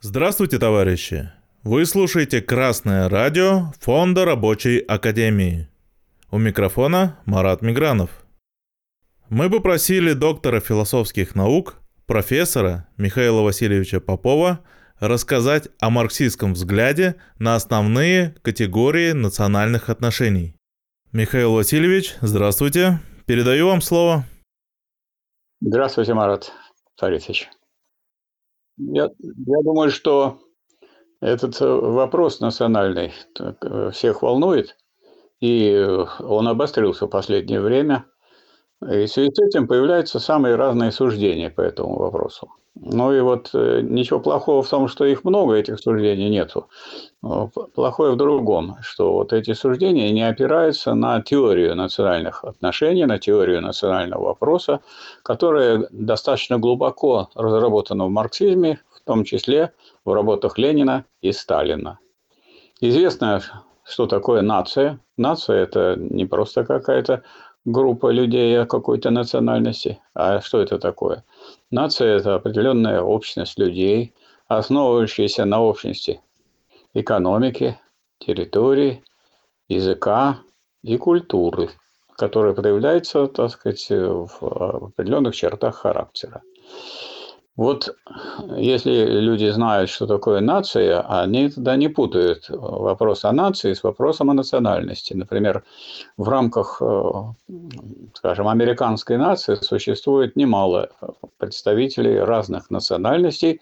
Здравствуйте, товарищи! Вы слушаете «Красное радио» Фонда Рабочей Академии. У микрофона Марат Мигранов. Мы попросили доктора философских наук, профессора Михаила Васильевича Попова рассказать о марксистском взгляде на основные категории национальных отношений. Михаил Васильевич, здравствуйте. Передаю вам слово. Здравствуйте, Марат Фаритович. Я, я думаю, что этот э, вопрос национальный э, всех волнует, и он обострился в последнее время. И в связи с этим появляются самые разные суждения по этому вопросу. Ну и вот э, ничего плохого в том, что их много, этих суждений нету. Плохое в другом, что вот эти суждения не опираются на теорию национальных отношений, на теорию национального вопроса, которая достаточно глубоко разработана в марксизме, в том числе в работах Ленина и Сталина. Известно, что такое нация. Нация – это не просто какая-то группа людей какой-то национальности. А что это такое? Нация – это определенная общность людей, основывающаяся на общности экономики, территории, языка и культуры, которая проявляется, так сказать, в определенных чертах характера. Вот если люди знают, что такое нация, они тогда не путают вопрос о нации с вопросом о национальности. Например, в рамках, э, скажем, американской нации существует немало представителей разных национальностей.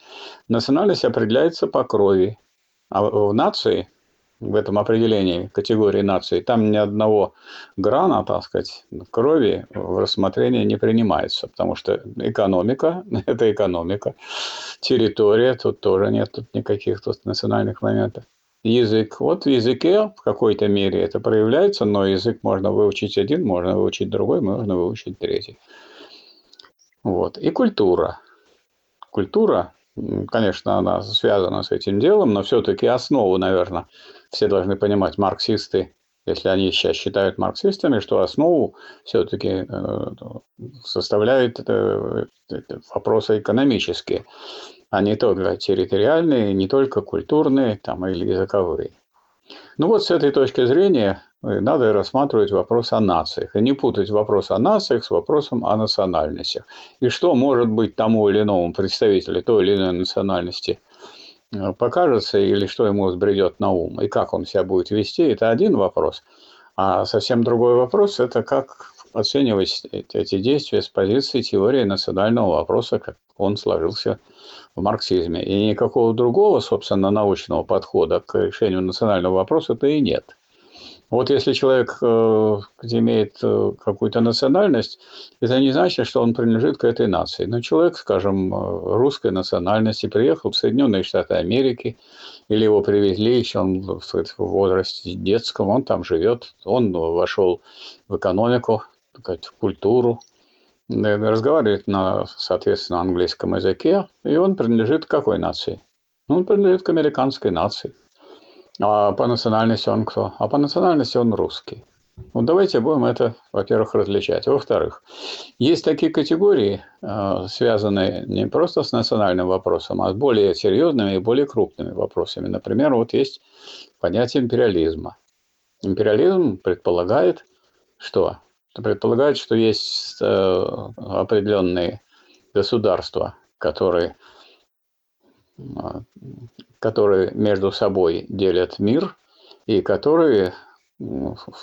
Национальность определяется по крови. А в нации в этом определении категории нации, там ни одного грана, так сказать, крови в рассмотрение не принимается, потому что экономика – это экономика, территория, тут тоже нет тут никаких тут национальных моментов. Язык. Вот в языке в какой-то мере это проявляется, но язык можно выучить один, можно выучить другой, можно выучить третий. Вот. И культура. Культура конечно, она связана с этим делом, но все-таки основу, наверное, все должны понимать, марксисты, если они сейчас считают марксистами, что основу все-таки э, составляют вопросы экономические, а не только территориальные, не только культурные там, или языковые. Ну вот с этой точки зрения э, надо рассматривать вопрос о нациях. И не путать вопрос о нациях с вопросом о национальностях. И что может быть тому или иному представителю той или иной национальности покажется, или что ему взбредет на ум, и как он себя будет вести, это один вопрос. А совсем другой вопрос – это как оценивать эти действия с позиции теории национального вопроса, как он сложился в марксизме. И никакого другого, собственно, научного подхода к решению национального вопроса-то и нет. Вот если человек э, имеет э, какую-то национальность, это не значит, что он принадлежит к этой нации. Но человек, скажем, э, русской национальности приехал в Соединенные Штаты Америки, или его привезли еще он в возрасте детском, он там живет, он вошел в экономику, в культуру, разговаривает на, соответственно, английском языке, и он принадлежит к какой нации? Ну, он принадлежит к американской нации. А по национальности он кто? А по национальности он русский. Ну, давайте будем это, во-первых, различать. Во-вторых, есть такие категории, э, связанные не просто с национальным вопросом, а с более серьезными и более крупными вопросами. Например, вот есть понятие империализма. Империализм предполагает, что предполагает, что есть э, определенные государства, которые, которые между собой делят мир и которые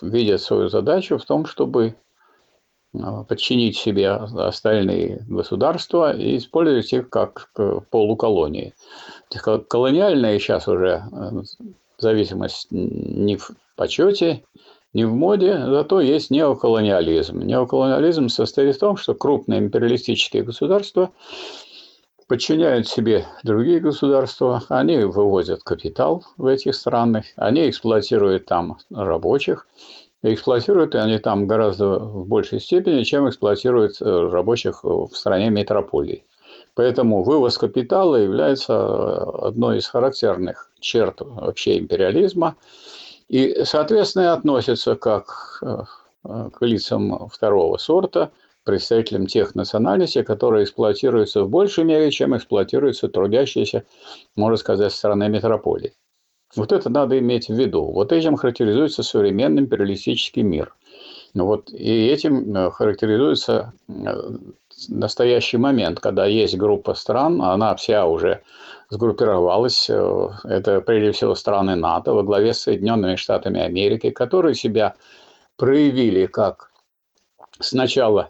видят свою задачу в том, чтобы э, подчинить себе остальные государства и использовать их как полуколонии. Колониальная сейчас уже зависимость не в почете, не в моде, зато есть неоколониализм. Неоколониализм состоит в том, что крупные империалистические государства подчиняют себе другие государства, они вывозят капитал в этих странах, они эксплуатируют там рабочих, эксплуатируют они там гораздо в большей степени, чем эксплуатируют э, рабочих в стране метрополии. Поэтому вывоз капитала является одной из характерных черт вообще империализма – и, соответственно, относятся как э, к лицам второго сорта, представителем тех национальностей, которые эксплуатируются в большей мере, чем эксплуатируются трудящиеся, можно сказать, страны метрополии. Вот это надо иметь в виду. Вот этим характеризуется современный империалистический мир. Вот, и этим э, характеризуется э, настоящий момент, когда есть группа стран, она вся уже сгруппировалась. Э, это прежде всего страны НАТО во главе с Соединенными Штатами Америки, которые себя проявили как сначала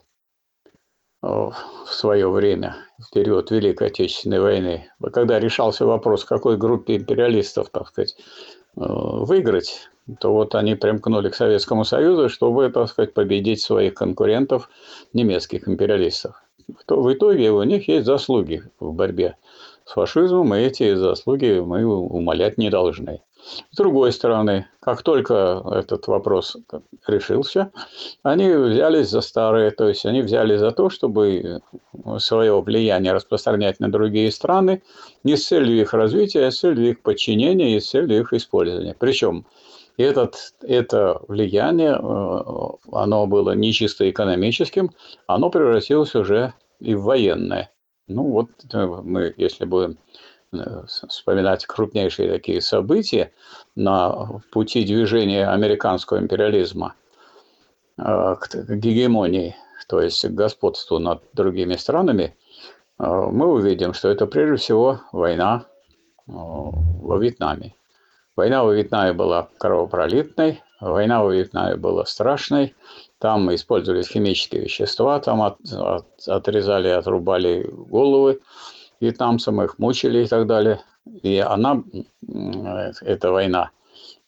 в свое время, в период Великой Отечественной войны, когда решался вопрос, какой группе империалистов, так сказать, выиграть, то вот они примкнули к Советскому Союзу, чтобы, так сказать, победить своих конкурентов, немецких империалистов. В итоге у них есть заслуги в борьбе с фашизмом, и эти заслуги мы умолять не должны. С другой стороны, как только этот вопрос решился, они взялись за старые, то есть они взяли за то, чтобы свое влияние распространять на другие страны не с целью их развития, а с целью их подчинения и с целью их использования. Причем этот, это влияние, э, оно было не чисто экономическим, оно превратилось уже и в военное. Ну вот э, мы, если будем вспоминать крупнейшие такие события на пути движения американского империализма к гегемонии, то есть к господству над другими странами, мы увидим, что это прежде всего война во Вьетнаме. Война во Вьетнаме была кровопролитной, война во Вьетнаме была страшной. Там использовались химические вещества, там от, от, отрезали, отрубали головы вьетнамцам, их мучили и так далее. И она, эта война,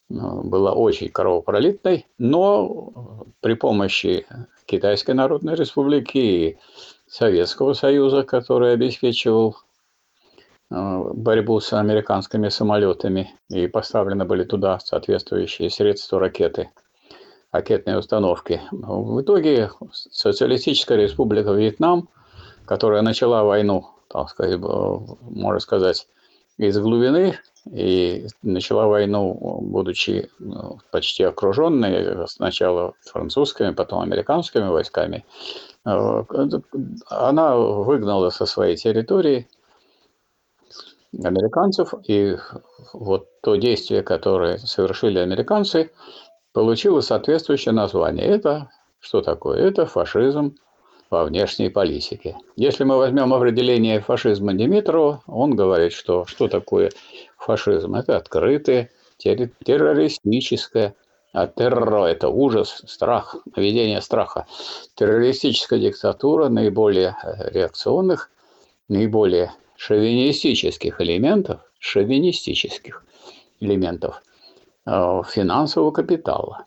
была очень кровопролитной, но при помощи Китайской Народной Республики и Советского Союза, который обеспечивал Э, борьбу с американскими самолетами, и поставлены были туда соответствующие средства ракеты, ракетные установки. В итоге Социалистическая Республика Вьетнам, которая начала войну, так сказать, можно сказать, из глубины, и начала войну, будучи ну, почти окруженной сначала французскими, потом американскими войсками, э, она выгнала со своей территории американцев, и вот то действие, которое совершили американцы, получило соответствующее название. Это что такое? Это фашизм во внешней политике. Если мы возьмем определение фашизма Димитрова, он говорит, что что такое фашизм? Это открытое, террористическое, а террор – это ужас, страх, наведение страха. Террористическая диктатура наиболее реакционных, наиболее шовинистических элементов, шовинистических элементов э, финансового капитала.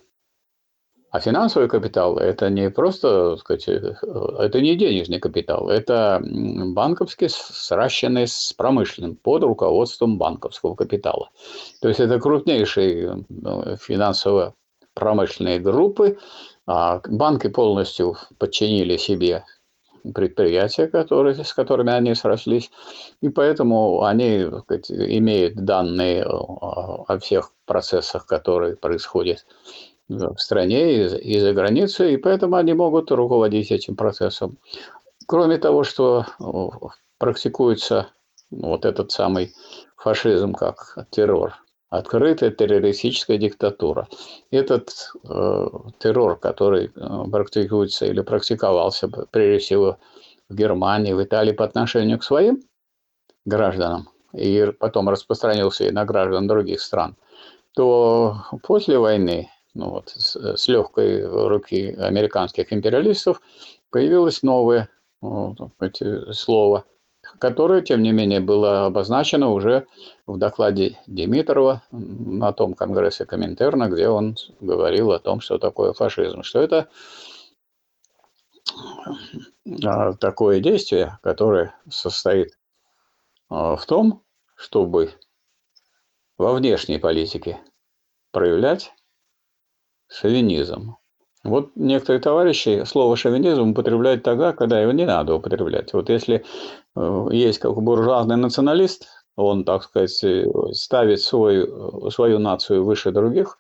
А финансовый капитал – это не просто, так сказать, э, это не денежный капитал, это банковский, сращенный с промышленным, под руководством банковского капитала. То есть это крупнейшие э, финансово-промышленные группы, а банки полностью подчинили себе предприятия, которые, с которыми они срослись, и поэтому они сказать, имеют данные о всех процессах, которые происходят в стране и, и за границей, и поэтому они могут руководить этим процессом. Кроме того, что практикуется вот этот самый фашизм как террор, открытая террористическая диктатура. Этот э, террор, который э, практикуется или практиковался прежде всего в Германии, в Италии по отношению к своим гражданам, и потом распространился и на граждан других стран, то после войны, ну вот, с, с легкой руки американских империалистов появилось новое вот, слово – которое, тем не менее, было обозначено уже в докладе Димитрова на том конгрессе Коминтерна, где он говорил о том, что такое фашизм, что это а, такое действие, которое состоит а, в том, чтобы во внешней политике проявлять шовинизм. Вот некоторые товарищи слово шовинизм употребляют тогда, когда его не надо употреблять. Вот если э, есть как буржуазный националист, он, так сказать, ставит свою, свою нацию выше других,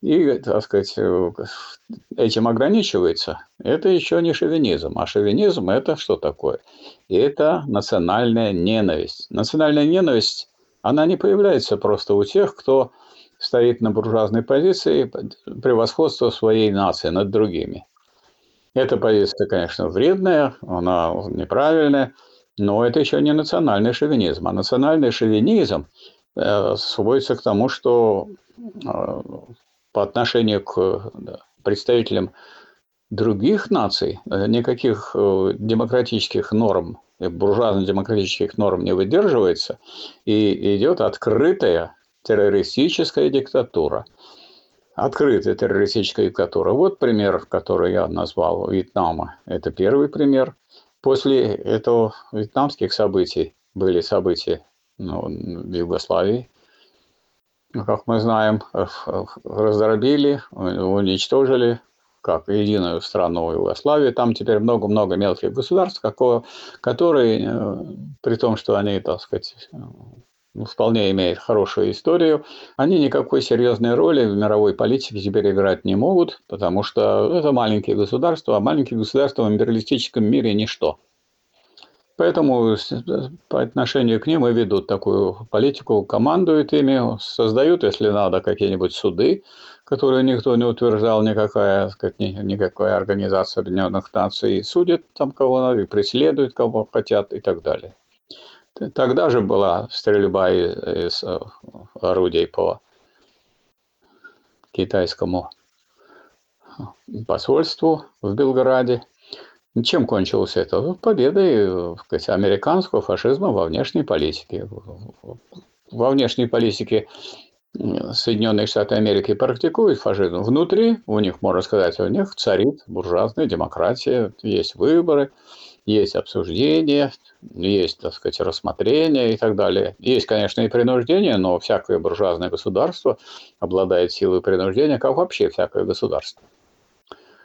и, так сказать, э, этим ограничивается, это еще не шовинизм. А шовинизм – это что такое? Это национальная ненависть. Национальная ненависть, она не появляется просто у тех, кто стоит на буржуазной позиции превосходства своей нации над другими. Эта позиция, конечно, вредная, она неправильная, но это еще не национальный шовинизм. А национальный шовинизм э, сводится к тому, что э, по отношению к представителям других наций э, никаких э, демократических норм, буржуазно-демократических норм не выдерживается, и идет открытая террористическая диктатура. Открытая террористическая диктатура. Вот пример, который я назвал Вьетнама. Это первый пример. После этого вьетнамских событий были события ну, в Югославии, как мы знаем, раздробили, уничтожили как единую страну Югославии. Там теперь много-много мелких государств, которые, э, при том, что они, так сказать, ну, вполне имеют хорошую историю, они никакой серьезной роли в мировой политике теперь играть не могут, потому что это маленькие государства, а маленькие государства в империалистическом мире – ничто. Поэтому по отношению к ним и ведут такую политику, командуют ими, создают, если надо, какие-нибудь суды, которые никто не утверждал, никакая, сказать, никакая организация Объединенных Наций, судят там кого надо, преследуют кого хотят и так далее. Тогда же была стрельба из э, орудий по китайскому посольству в Белграде – чем кончилось это? Ну, победой сказать, американского фашизма во внешней политике. Во внешней политике Соединенные Штаты Америки практикуют фашизм. Внутри у них, можно сказать, у них царит буржуазная демократия, есть выборы, есть обсуждения, есть, так сказать, рассмотрения и так далее. Есть, конечно, и принуждение, но всякое буржуазное государство обладает силой принуждения, как вообще всякое государство.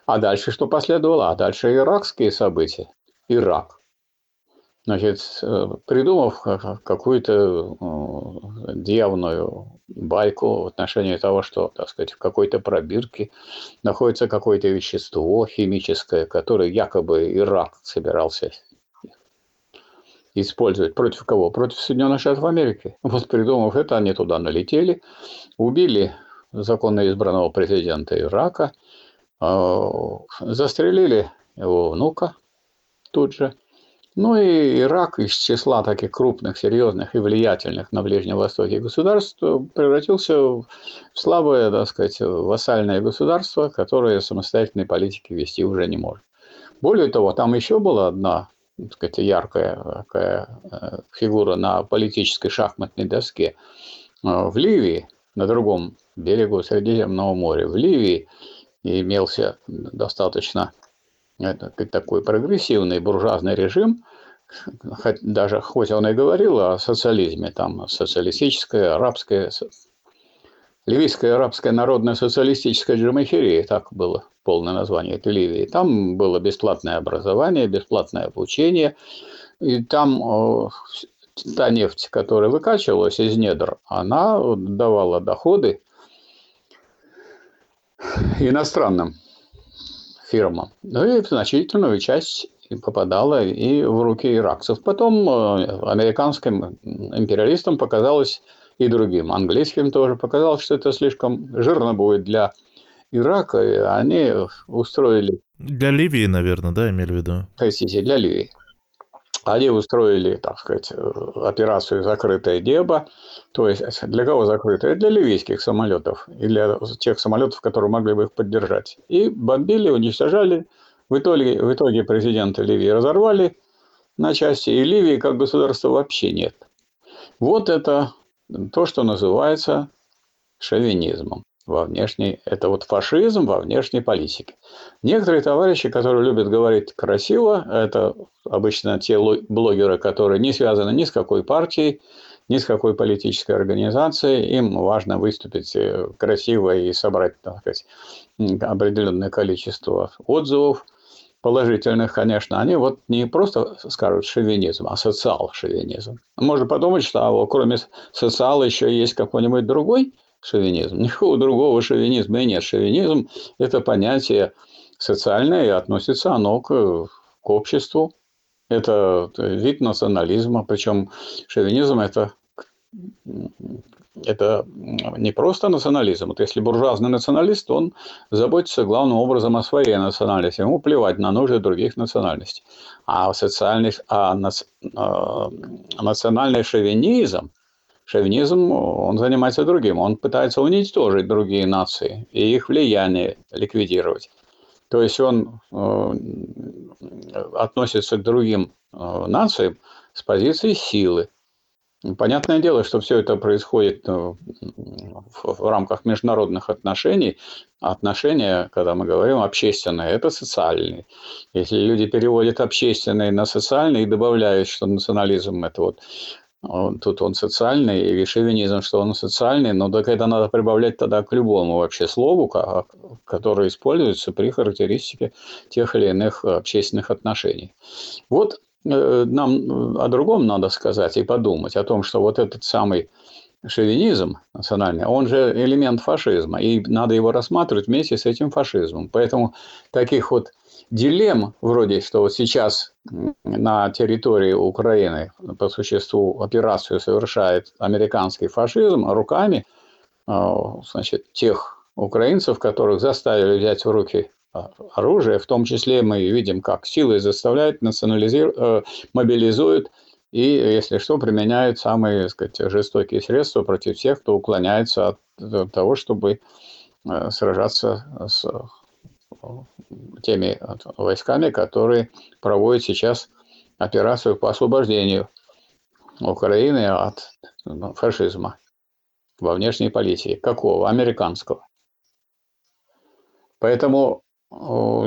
А дальше что последовало? А дальше иракские события. Ирак. Значит, э, придумав какую-то э, дьявную байку в отношении того, что, так сказать, в какой-то пробирке находится какое-то вещество химическое, которое якобы Ирак собирался использовать. Против кого? Против Соединенных Штатов Америки. Вот придумав это, они туда налетели, убили законно избранного президента Ирака – а, застрелили его внука тут же. Ну и Ирак из числа таких крупных, серьезных и влиятельных на Ближнем Востоке государств превратился в слабое, так сказать, вассальное государство, которое самостоятельной политики вести уже не может. Более того, там еще была одна так сказать, яркая такая э, фигура на политической шахматной доске. А, в Ливии, на другом берегу Средиземного моря, в Ливии имелся достаточно такой прогрессивный буржуазный режим, даже хоть он и говорил о социализме, там социалистическая, арабская, Ливийская арабская народная социалистическая джамахирия, так было полное название этой Ливии. Там было бесплатное образование, бесплатное обучение. И там та нефть, которая выкачивалась из недр, она давала доходы иностранным фирмам. Ну и значительную часть попадала и в руки иракцев. Потом э, американским империалистам показалось и другим, английским тоже показалось, что это слишком жирно будет для Ирака, и они устроили... Для Ливии, наверное, да, имели в виду? Простите, для Ливии. Они устроили, так сказать, э, операцию «Закрытое небо». То есть для кого закрытое? Для ливийских самолетов и для тех самолетов, которые могли бы их поддержать. И бомбили, уничтожали. В итоге, в итоге президента Ливии разорвали на части, и Ливии как государства вообще нет. Вот это то, что называется шовинизмом во внешней, это вот фашизм во внешней политике. Некоторые товарищи, которые любят говорить красиво, это обычно те блогеры, которые не связаны ни с какой партией, ни с какой политической организацией, им важно выступить э, красиво и собрать, так сказать, определенное количество отзывов, положительных, конечно, они вот не просто скажут шовинизм, а социал-шовинизм. Можно подумать, что а, кроме социала еще есть какой-нибудь другой шовинизм. Никакого другого шовинизма и нет. Шовинизм – это понятие социальное, и относится оно к, к обществу. Это вид национализма, причем шовинизм – это это не просто национализм. Вот если буржуазный националист, он заботится главным образом о своей национальности. Ему плевать на нужды других национальностей. А, социальный, а, наци, а национальный шовинизм, шовинизм, он занимается другим. Он пытается уничтожить другие нации и их влияние ликвидировать. То есть он э, относится к другим э, нациям с позиции силы. Понятное дело, что все это происходит э, в рамках международных отношений. Отношения, когда мы говорим общественные, это социальные. Если люди переводят общественные на социальные и добавляют, что национализм это вот тут он социальный, и шовинизм, что он социальный, но так это надо прибавлять тогда к любому вообще слову, которое используется при характеристике тех или иных общественных отношений. Вот Э, нам о другом надо сказать и подумать, о том, что вот этот самый шовинизм национальный, он же элемент фашизма, и надо его рассматривать вместе с этим фашизмом. Поэтому таких вот дилемм, вроде, что вот сейчас на территории Украины по существу операцию совершает американский фашизм руками э, значит, тех украинцев, которых заставили взять в руки а, оружие, в том числе мы видим, как силы заставляют, национализируют, э, мобилизуют и, если что, применяют самые сказать, жестокие средства против тех, кто уклоняется от э, того, чтобы э, сражаться с теми войсками, которые проводят сейчас операцию по освобождению Украины от ну, фашизма во внешней политике. Какого? Американского. Поэтому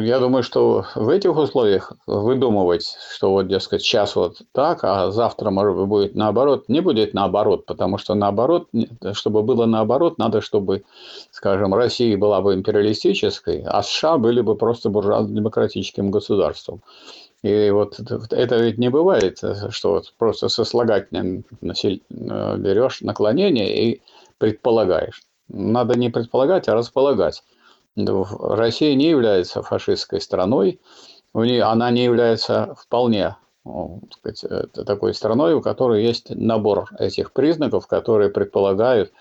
я думаю, что в этих условиях выдумывать, что вот, дескать, сейчас вот так, а завтра, может быть, будет наоборот, не будет наоборот, потому что наоборот, чтобы было наоборот, надо, чтобы, скажем, Россия была бы империалистической, а США были бы просто буржуазно-демократическим государством. И вот это ведь не бывает, что вот просто сослагательным берешь наклонение и предполагаешь. Надо не предполагать, а располагать. Россия не является фашистской страной, она не является вполне сказать, э, такой страной, у которой есть набор этих признаков, которые предполагают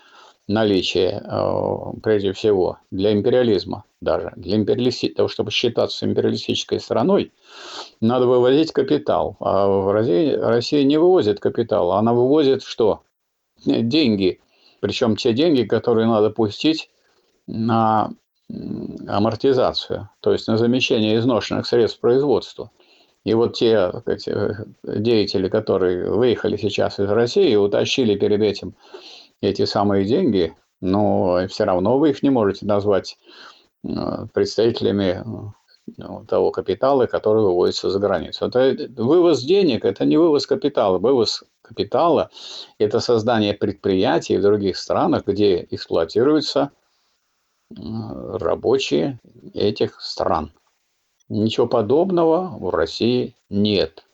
наличие, э, прежде всего, для империализма даже, для империалисти... того, чтобы считаться империалистической страной, надо вывозить капитал. А в России, Россия не вывозит капитал, она вывозит что? Деньги. Причем те деньги, которые надо пустить на амортизацию, то есть на замещение изношенных средств производства. И вот те сказать, э, деятели, которые выехали сейчас из России и утащили перед этим эти самые деньги, но все равно вы их не можете назвать э, представителями ну, того капитала, который выводится за границу. Это вывоз денег – это не вывоз капитала. Вывоз капитала – это создание предприятий в других странах, где эксплуатируется рабочие этих стран. Ничего подобного в России нет.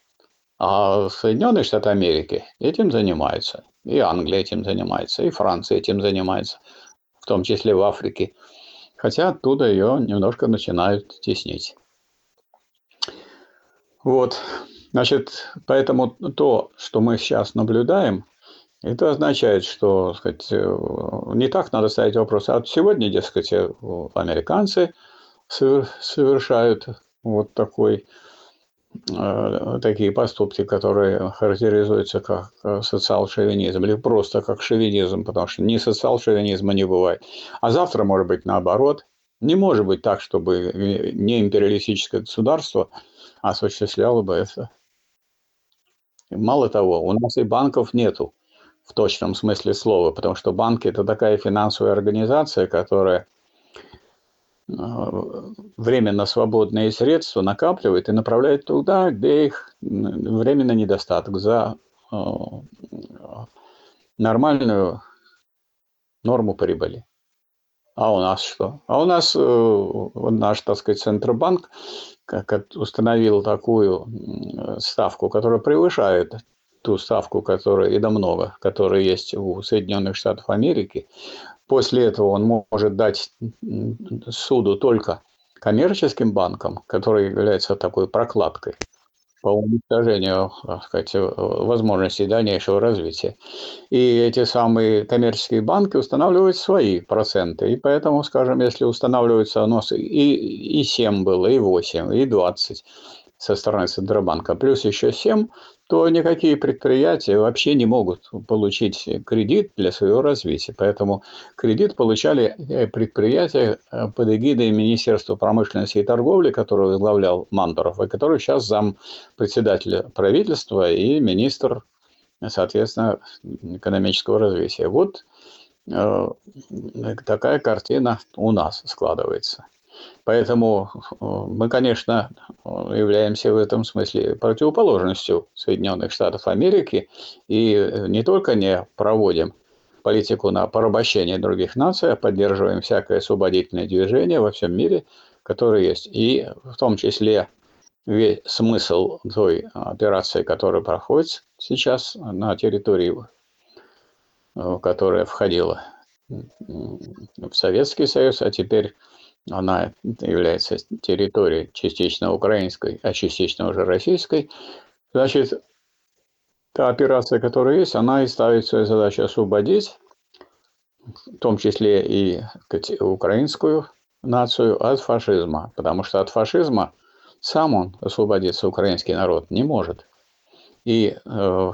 А Соединенные Штаты Америки этим занимаются. И Англия этим занимается, и Франция этим занимается, в том числе в Африке. Хотя оттуда ее немножко начинают теснить. Вот. Значит, поэтому то, что мы сейчас наблюдаем, это означает, что сказать, э, не так надо ставить вопрос. А сегодня, дескать, э, американцы совершают вот такой, э, такие поступки, которые характеризуются как социал-шовинизм или просто как шовинизм, потому что ни социал-шовинизма не бывает. А завтра может быть наоборот. Не может быть так, чтобы не империалистическое государство осуществляло бы это. Мало того, у нас и банков нету в точном смысле слова, потому что банки – это такая финансовая организация, которая э, временно свободные средства накапливает и направляет туда, где их временно недостаток за э, нормальную норму прибыли. А у нас что? А у нас э, наш, так сказать, Центробанк установил такую ставку, которая превышает ту ставку, которая, и да много, которая есть у Соединенных Штатов Америки, После этого он может дать суду только коммерческим банкам, которые являются такой прокладкой по уничтожению так сказать, возможностей дальнейшего развития. И эти самые коммерческие банки устанавливают свои проценты. И поэтому, скажем, если устанавливается у и, и 7 было, и 8, и 20 со стороны Центробанка, плюс еще 7, то никакие предприятия вообще не могут получить кредит для своего развития. Поэтому кредит получали э, предприятия э, под эгидой Министерства промышленности и торговли, которое возглавлял Мандоров, и который сейчас зам председателя правительства и министр, соответственно, экономического развития. Вот э, такая картина у нас складывается. Поэтому э, мы, конечно, являемся в этом смысле противоположностью Соединенных Штатов Америки и не только не проводим политику на порабощение других наций, а поддерживаем всякое освободительное движение во всем мире, которое есть. И в том числе весь смысл той операции, которая проходит сейчас на территории, э, которая входила в Советский Союз, а теперь она является территорией частично украинской, а частично уже российской, значит, та операция, которая есть, она и ставит свою задачу освободить, в том числе и сказать, украинскую нацию от фашизма, потому что от фашизма сам он освободиться, украинский народ, не может. И э,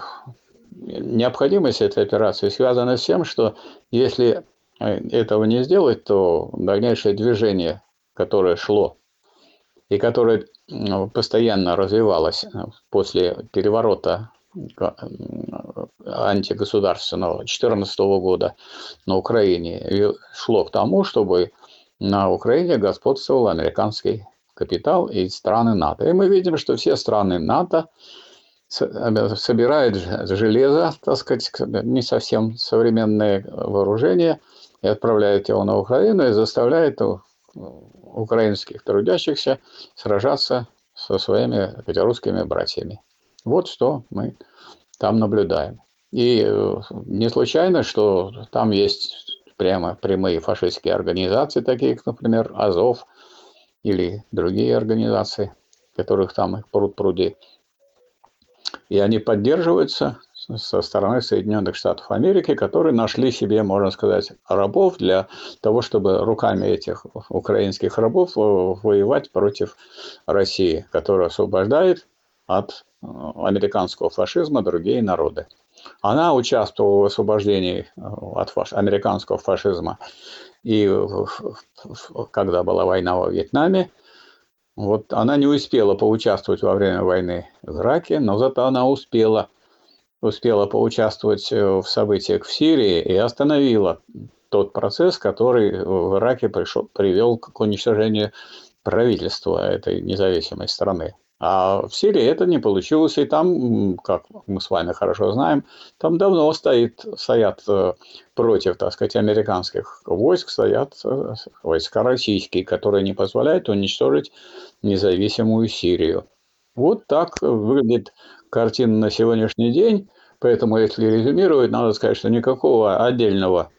необходимость этой операции связана с тем, что если этого не сделать, то дальнейшее движение, которое шло и которое постоянно развивалось э, после переворота э, антигосударственного 2014 года на Украине, шло к тому, чтобы на Украине господствовал американский капитал и страны НАТО. И мы видим, что все страны НАТО э, собирают железо, так сказать, не совсем современное вооружение – и отправляет его на Украину и заставляет украинских трудящихся сражаться со своими русскими братьями. Вот что мы там наблюдаем. И э, не случайно, что там есть прямо прямые фашистские организации, такие как, например, Азов или другие организации, которых там их пруд пруди. И они поддерживаются со стороны Соединенных Штатов Америки, которые нашли себе, можно сказать, рабов для того, чтобы руками этих украинских рабов э, воевать против России, которая освобождает от э, американского фашизма другие народы. Она участвовала в освобождении э, от фаш... американского фашизма и когда была война во Вьетнаме, вот она не успела поучаствовать во время войны в Ираке, но зато она успела успела поучаствовать э, в событиях в Сирии и остановила тот процесс, который в Ираке пришел, привел к уничтожению правительства этой независимой страны. А в Сирии это не получилось, и там, как мы с вами хорошо знаем, там давно стоит, стоят э, против, так сказать, американских войск, стоят э, войска российские, которые не позволяют уничтожить независимую Сирию. Вот так выглядит картина на сегодняшний день. Поэтому, если резюмировать, надо сказать, что никакого отдельного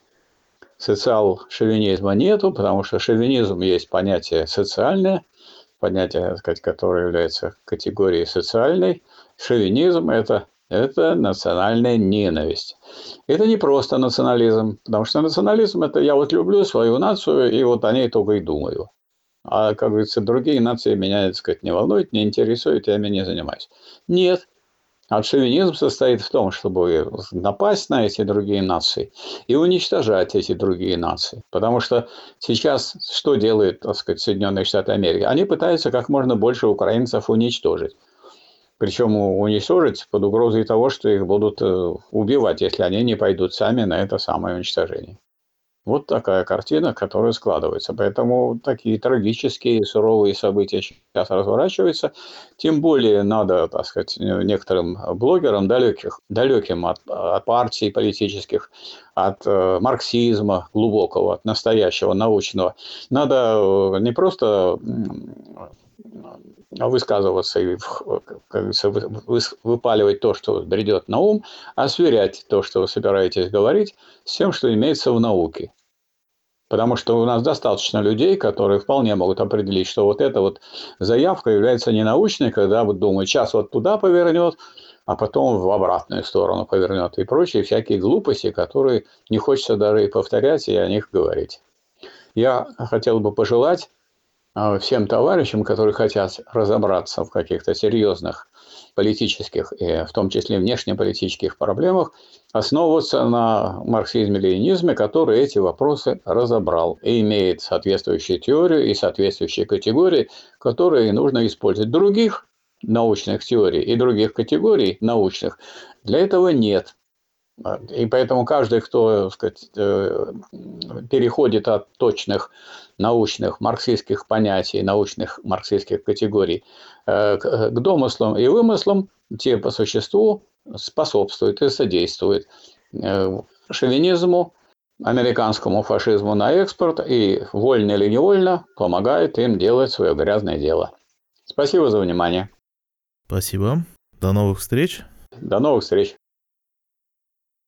социал-шовинизма нету, потому что шовинизм есть понятие социальное, понятие, так сказать, которое является категорией социальной. Шовинизм – это, это национальная ненависть. Это не просто национализм, потому что национализм – это я вот люблю свою нацию, и вот о ней только и думаю. А, как говорится, другие нации меня, так сказать, не волнуют, не интересуют, я ими не занимаюсь. Нет, а шовинизм состоит в том, чтобы напасть на эти другие нации и уничтожать эти другие нации. Потому что сейчас что делают, так сказать, Соединенные Штаты Америки? Они пытаются как можно больше украинцев уничтожить. Причем уничтожить под угрозой того, что их будут э, убивать, если они не пойдут сами на это самое уничтожение. Вот такая картина, которая складывается. Поэтому такие трагические, суровые события сейчас разворачиваются. Тем более надо, так сказать, некоторым блогерам, далеких, далеким от, от партий политических, от э, марксизма глубокого, от настоящего научного, надо э, не просто высказываться и, как выпаливать то, что бредет на ум, а сверять то, что вы собираетесь говорить, с тем, что имеется в науке. Потому что у нас достаточно людей, которые вполне могут определить, что вот эта вот заявка является ненаучной, когда вот думают, сейчас вот туда повернет, а потом в обратную сторону повернет и прочие всякие глупости, которые не хочется даже и повторять, и о них говорить. Я хотел бы пожелать а, всем товарищам, которые хотят разобраться в каких-то серьезных политических, и в том числе внешнеполитических проблемах, основываться на марксизме-ленинизме, который эти вопросы разобрал и имеет соответствующую теорию и соответствующие категории, которые нужно использовать. Других научных теорий и других категорий научных для этого нет. И поэтому каждый, кто сказать, э, переходит от точных научных марксистских понятий, научных марксистских категорий э, к домыслам и вымыслам, те по существу способствуют и содействуют э, шовинизму, американскому фашизму на экспорт и вольно или невольно помогает им делать свое грязное дело. Спасибо за внимание. Спасибо. До новых встреч. До новых встреч.